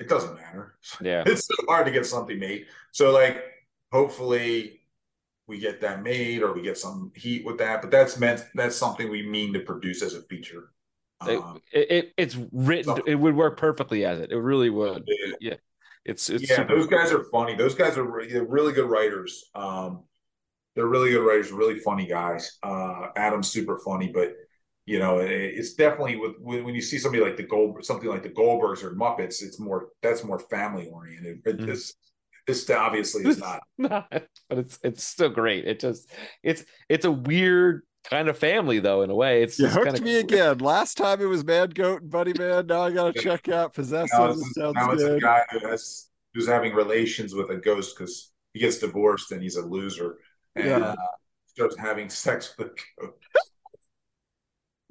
It doesn't matter. Yeah. it's so hard to get something made. So like hopefully we get that made or we get some heat with that. But that's meant that's something we mean to produce as a feature. It, Um, it, it's written. so- It would work perfectly as it. It really would. yeah, It's it's yeah those guys are funny. Those guys are re- really good writers. Um, they're really good writers, really funny guys. Uh, Adam's super funny, but you know, it, it's definitely with when, you see somebody like the Gold, something like the Goldbergs or Muppets, it's more that's more family oriented. But Mhm. this this obviously is not. not, but it's it's still great. It just it's it's a weird kind of family though in a way. It's You hooked kind of me again. Last time it was Man Goat and Bunny Man. Now I gotta check out Possessed. Now Sounds now it's a good. guy who has who's having relations with a ghost because he gets divorced and he's a loser and Yeah. uh, starts having sex with a ghost.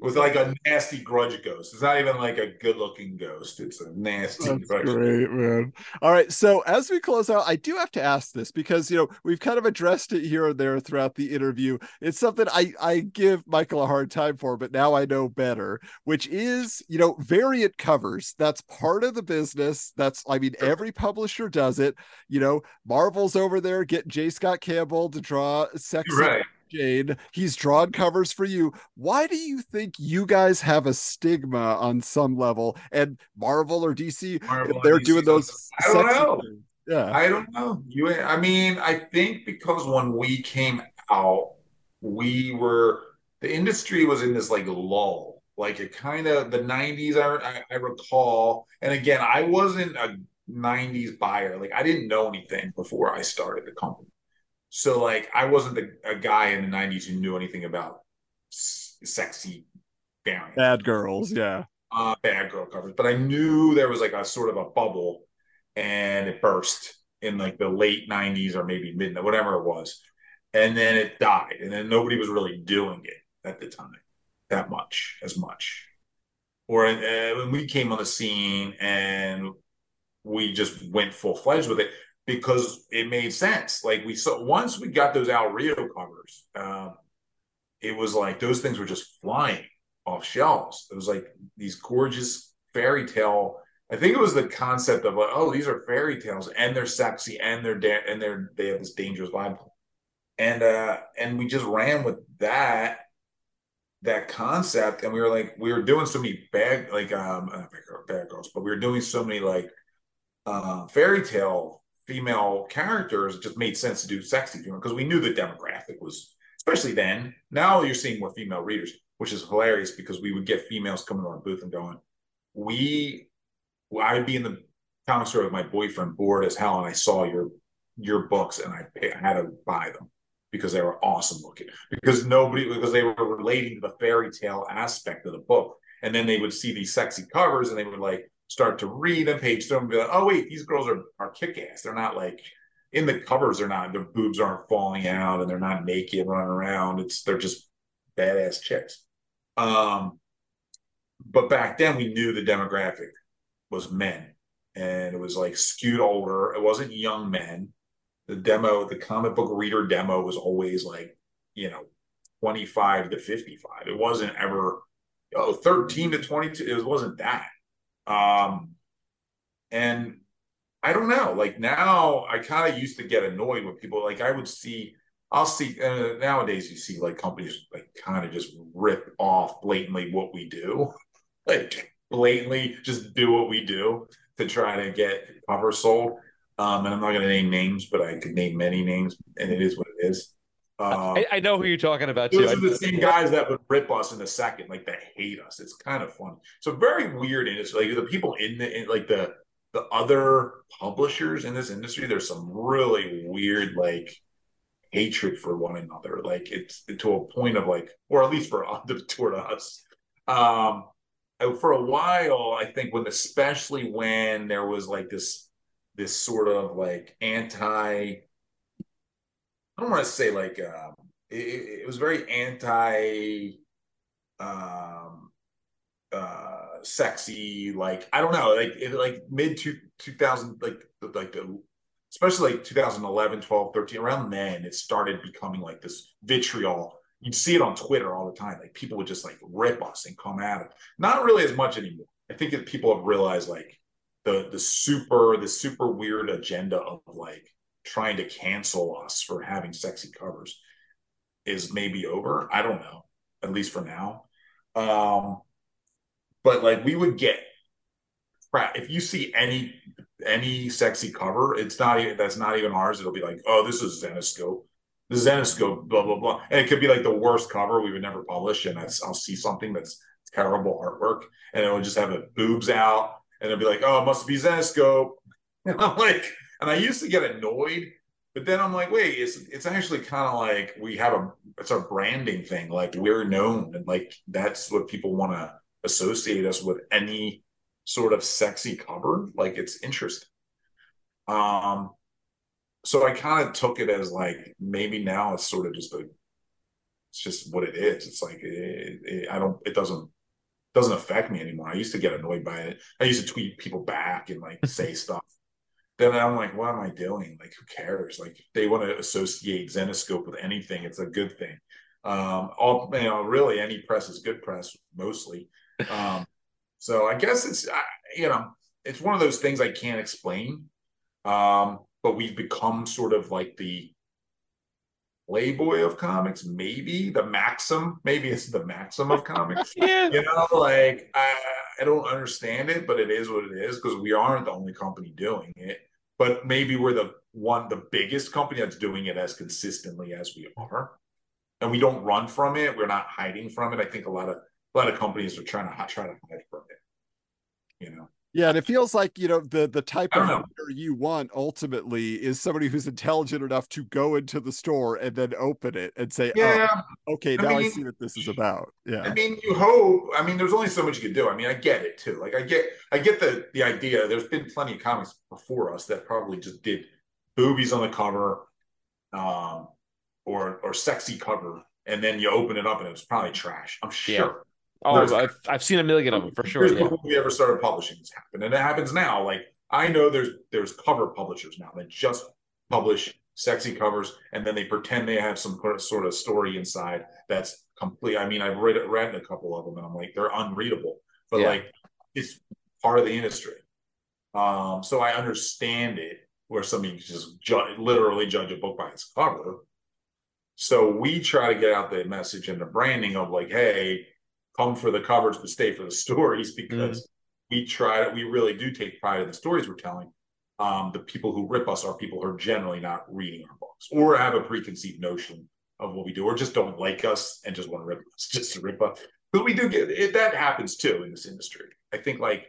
With like a nasty grudge ghost. It's not even like a good looking ghost. It's a nasty That's grudge. great, man. All right. So as we close out, I do have to ask this because you know we've kind of addressed it here and there throughout the interview. It's something I I give Michael a hard time for, but now I know better, which is you know variant covers. That's part of the business. That's I mean every publisher does it. You know, Marvel's over there getting J. Scott Campbell to draw sexy Right. Jade. He's drawn covers for you. Why do you think you guys have a stigma on some level? And Marvel or DC, Marvel they're and DC doing those. I don't know. things. Yeah. I don't know. You I mean, I think because when we came out, we were the industry was in this like lull. Like it kind of the 90s I, I I recall. And again, I wasn't a 90s buyer. Like I didn't know anything before I started the company. So like I wasn't the, a guy in the 90s who knew anything about s- sexy Bad girls. Yeah. uh, bad girl covers, but I knew there was like a sort of a bubble and it burst in like the late 90s or maybe mid, whatever it was. And then it died. And then nobody was really doing it at the time that much, as much. Or uh, when we came on the scene and we just went full fledged with it because it made sense. Like we saw once we got those Al Rio covers, um, it was like those things were just flying off shelves. It was like these gorgeous fairy tale. I think it was the concept of like, oh, these are fairy tales and they're sexy and they're da- and they're they have this dangerous vibe. And uh and we just ran with that that concept and we were like we were doing so many bad like um bad girls, but we were doing so many like uh fairy tale female characters, it just made sense to do sexy female because we knew the demographic was especially then. Now you're seeing more female readers, which is hilarious because we would get females coming to our booth and going, "We, I would be in the comic store with my boyfriend, bored as hell, and I saw your your books, and I, pay, I had to buy them because they were awesome looking. Because nobody, because they were relating to the fairy tale aspect of the book, and then they would see these sexy covers, and they would like start to read and page through them and be like, "Oh wait, these girls are are kick ass. They're not like." in the covers they're not their boobs aren't falling out and they're not naked running around. It's they're just badass chicks. Um, but back then we knew the demographic was men, and it was like skewed older. It wasn't young men. The demo, the comic book reader demo, was always like you know 25 to 55. It wasn't ever oh 13 to 22. It wasn't that. Um, and I don't know. Like now, I kind of used to get annoyed with people like I would see. I'll see uh, nowadays. You see like companies like kind of just rip off blatantly what we do, like blatantly just do what we do to try to get cover sold. Um, and I'm not going to name names, but I could name many names, and it is what it is. Um, I, I, know who you're talking about those too. Are the same guys that would rip us in a second, like that hate us. It's kind of funny. So very weird, it's like the people in the in, like the the other publishers in this industry, there's some really weird like hatred for one another. Like it's to a point of like, or at least for toward us. Um, for a while, I think when especially when there was like this this sort of like anti I don't want to say like um, it, it was very anti um uh sexy, like I don't know, like it, like mid two two thousand, like like the especially like 2011, 12, 13, around then it started becoming like this vitriol. You'd see it on Twitter all the time. Like people would just like rip us and come at it. Not really as much anymore. I think that people have realized like the the super the super weird agenda of like trying to cancel us for having sexy covers is maybe over. I don't know, at least for now. Um, but like we would get crap if you see any any sexy cover it's not even that's not even ours it'll be like oh this is Zenescope. the zenescope blah blah blah and it could be like the worst cover we would never publish and that's i'll see something that's terrible artwork and it would just have it boobs out and it'll be like oh it must be Zenescope. and i'm like and i used to get annoyed but then i'm like wait it's it's actually kind of like we have a it's a branding thing like we're known and like that's what people want to associate us with any sort of sexy cover. Like it's interesting. Um, so I kind of took it as like maybe now it's sort of just a, it's just what it is. It's like it, it, I don't, it doesn't doesn't affect me anymore. I used to get annoyed by it. I used to tweet people back and like say stuff. Then I'm like, what am I doing? Like, who cares? Like, if they want to associate Zenescope with anything, it's a good thing. Um, all you know, really, any press is good press, mostly. Um, so I guess it's you know it's one of those things I can't explain. Um, but we've become sort of like the playboy of comics, maybe the maxim, maybe it's the maxim of comics. yeah. You know, like I, I don't understand it, but it is what it is because we aren't the only company doing it. But maybe we're the one, the biggest company that's doing it as consistently as we are. And we don't run from it. We're not hiding from it. I think a lot of a lot of companies are trying to try to hide from it. You know. Yeah, and it feels like you know the the type of reader you want ultimately is somebody who's intelligent enough to go into the store and then open it and say, "Yeah, oh, okay, now I, mean, I see what this is about." Yeah, I mean, you hope. I mean, there's only so much you can do. I mean, I get it too. Like, I get, I get the the idea. There's been plenty of comics before us that probably just did boobies on the cover, um, or or sexy cover, and then you open it up and it was probably trash. I'm sure. Yeah. Oh, I've, I've seen a million of them for sure. Yeah. We ever started publishing, this happened, and it happens now. Like I know there's there's cover publishers now that just publish sexy covers, and then they pretend they have some sort of story inside that's complete. I mean, I've read read a couple of them, and I'm like, they're unreadable, but yeah. like it's part of the industry. Um, so I understand it where somebody just ju- literally judge a book by its cover. So we try to get out the message and the branding of like, hey, come for the covers but stay for the stories because mm-hmm. we try we really do take pride in the stories we're telling. Um, the people who rip us are people who are generally not reading our books or have a preconceived notion of what we do or just don't like us and just want to rip us just to rip us. But we do get it that happens too in this industry. I think like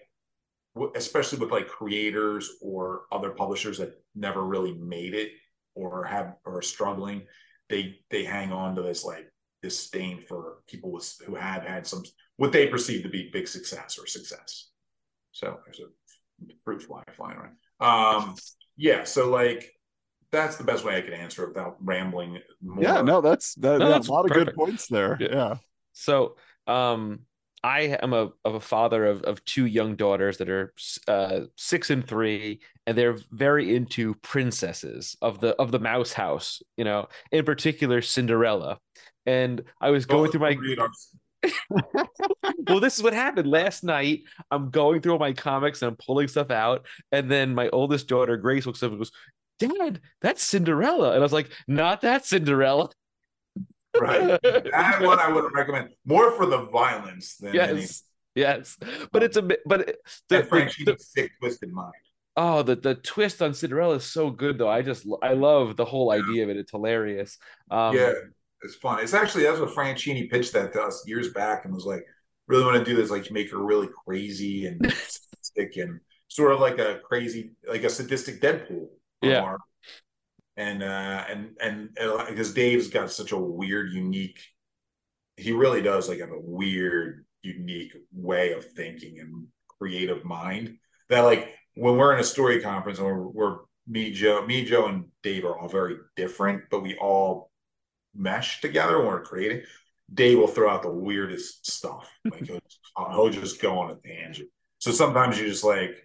especially with like creators or other publishers that never really made it or have or are struggling they they hang on to this like disdain for people with, who have had some what they perceive to be big success or success. So there's a fruit fly flying around. Um, yeah, so like that's the best way I could answer without rambling. More. Yeah, no, that's that, no, yeah, that's a lot perfect. of good points there. Yeah. yeah. So, um, I am a of a father of of two young daughters that are uh, six and three, and they're very into princesses of the of the Mouse House. You know, in particular Cinderella. And I was going through my. well, this is what happened last night. I'm going through all my comics and I'm pulling stuff out, and then my oldest daughter Grace looks up and goes, "Dad, that's Cinderella," and I was like, "Not that Cinderella." right. That one I would recommend more for the violence than yes, any. yes. But it's a bit. But it, the, That Frank the, the, sick, twisted mind. oh, the the twist on Cinderella is so good though. I just I love the whole idea of it. It's hilarious. Um, yeah, it's fun. It's actually that's what Franchini pitched that to us years back and was like, really want to do this, like make her really crazy and sadistic and sort of like a crazy, like a sadistic Deadpool. Yeah. Omar. And uh and and because Dave's got such a weird, unique, he really does like have a weird, unique way of thinking and creative mind that like when we're in a story conference and we're, we're me Joe me Joe and Dave are all very different but we all mesh together when we're creating Dave will throw out the weirdest stuff. Like he'll, uh, he'll just go on a tangent. So sometimes you're just like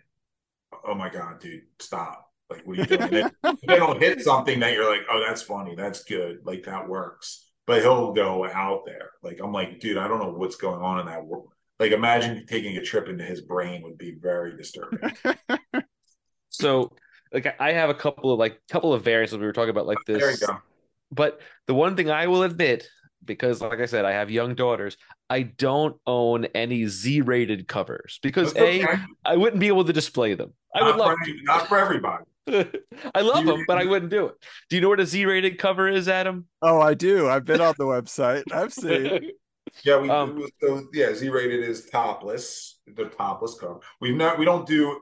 oh my god dude stop. Like what are you doing? Then, then he'll hit something that you're like oh that's funny. That's good. Like that works. But he'll go out there. Like I'm like dude I don't know what's going on in that world like imagine taking a trip into his brain would be very disturbing. So like I have a couple of like couple of variants we were talking about like this. there you go But the one thing I will admit, because like I said, I have young daughters, I don't own any Z-rated covers because That's okay. I wouldn't be able to display them. I would love for, not for everybody. I love You- them, but I wouldn't do it. Do you know what a Z-rated cover is, Adam? Oh, I do. I've been on the website. I've seen. Yeah, we Um, so yeah, Z rated is topless. The topless cover. We've not we don't do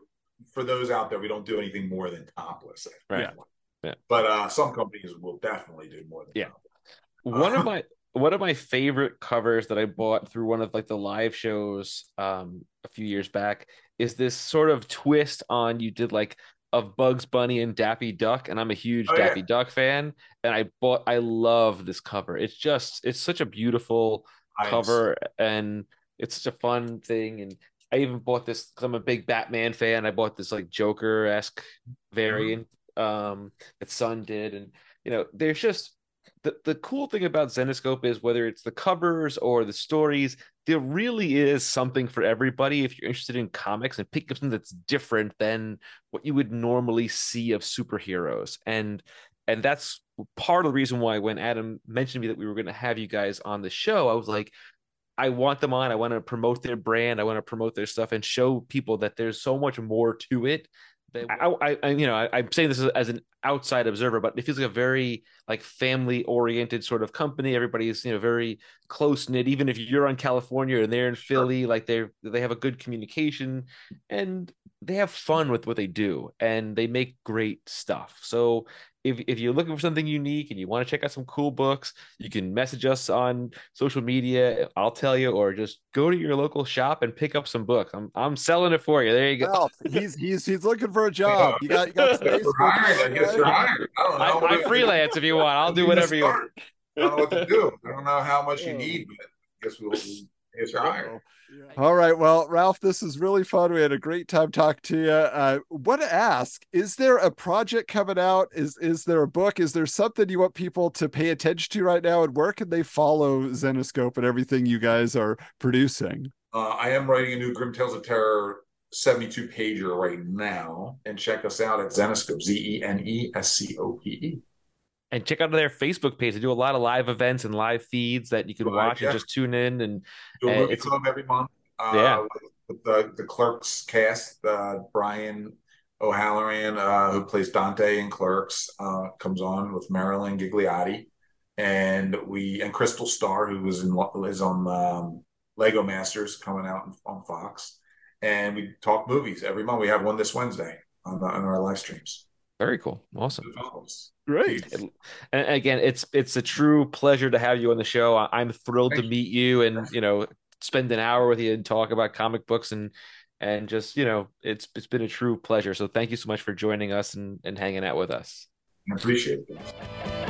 for those out there, we don't do anything more than topless. Right. Yeah. But uh some companies will definitely do more than Yeah. topless. one Uh, of my one of my favorite covers that I bought through one of like the live shows um a few years back is this sort of twist on you did like of Bugs Bunny and Daffy Duck and I'm a huge Oh, yeah. Daffy Duck fan and I bought I love this cover. It's just it's such a beautiful Nice. cover and it's such a fun thing and I even bought this because I'm a big Batman fan. I bought this like Joker esque variant um that Sun did and you know there's just the, the cool thing about Zenescope is whether it's the covers or the stories, there really is something for everybody if you're interested in comics and pick up something that's different than what you would normally see of superheroes. And and that's part of the reason why when Adam mentioned to me that we were going to have you guys on the show, I was like, I want them on. I want to promote their brand. I want to promote their stuff and show people that there's so much more to it. That I, I, you know, I, I'm saying this as, as an outside observer, but it feels like a very like family oriented sort of company. Everybody's you know very close knit. Even if you're on California and they're in Philly, like they they have a good communication and they have fun with what they do and they make great stuff. So if if you're looking for something unique and you want to check out some cool books, you can message us on social media. I'll tell you, or just go to your local shop and pick up some books. I'm I'm selling it for you. There you go. Ralph, he's he's he's looking for a job. You got you got space. I guess you're hired. I don't know. I, I freelance if you want. I'll do whatever you want. I don't know what to do. I don't know how much you need, but I guess we'll. I guess you're. All right. Well, Ralph, this is really fun. We had a great time talking to you. Uh, want to ask: Is there a project coming out? Is is there a book? Is there something you want people to pay attention to right now? And where can they follow Zenescope and everything you guys are producing? Uh, I am writing a new Grimm Tales of Terror 72 pager right now, and check us out at Zenescope, Z E N E S C O P E. And check out their Facebook page. They do a lot of live events and live feeds that you can Right, watch yeah. and just tune in. And Do a movie it's- club every month. Uh, Yeah. With the, the Clerks cast, uh, Brian O'Halloran, uh, who plays Dante in Clerks, uh, comes on with Marilyn Ghigliotti, and we and Crystal Starr, who was in is on um, Lego Masters, coming out on Fox, and we talk movies every month. We have one this Wednesday on, the, on our live streams. Very cool, awesome. Great. And and again, it's it's a true pleasure to have you on the show. I- I'm thrilled to meet you and you know spend an hour with you and talk about comic books and and just you know it's it's been a true pleasure. So thank you so much for joining us and and hanging out with us. I appreciate it.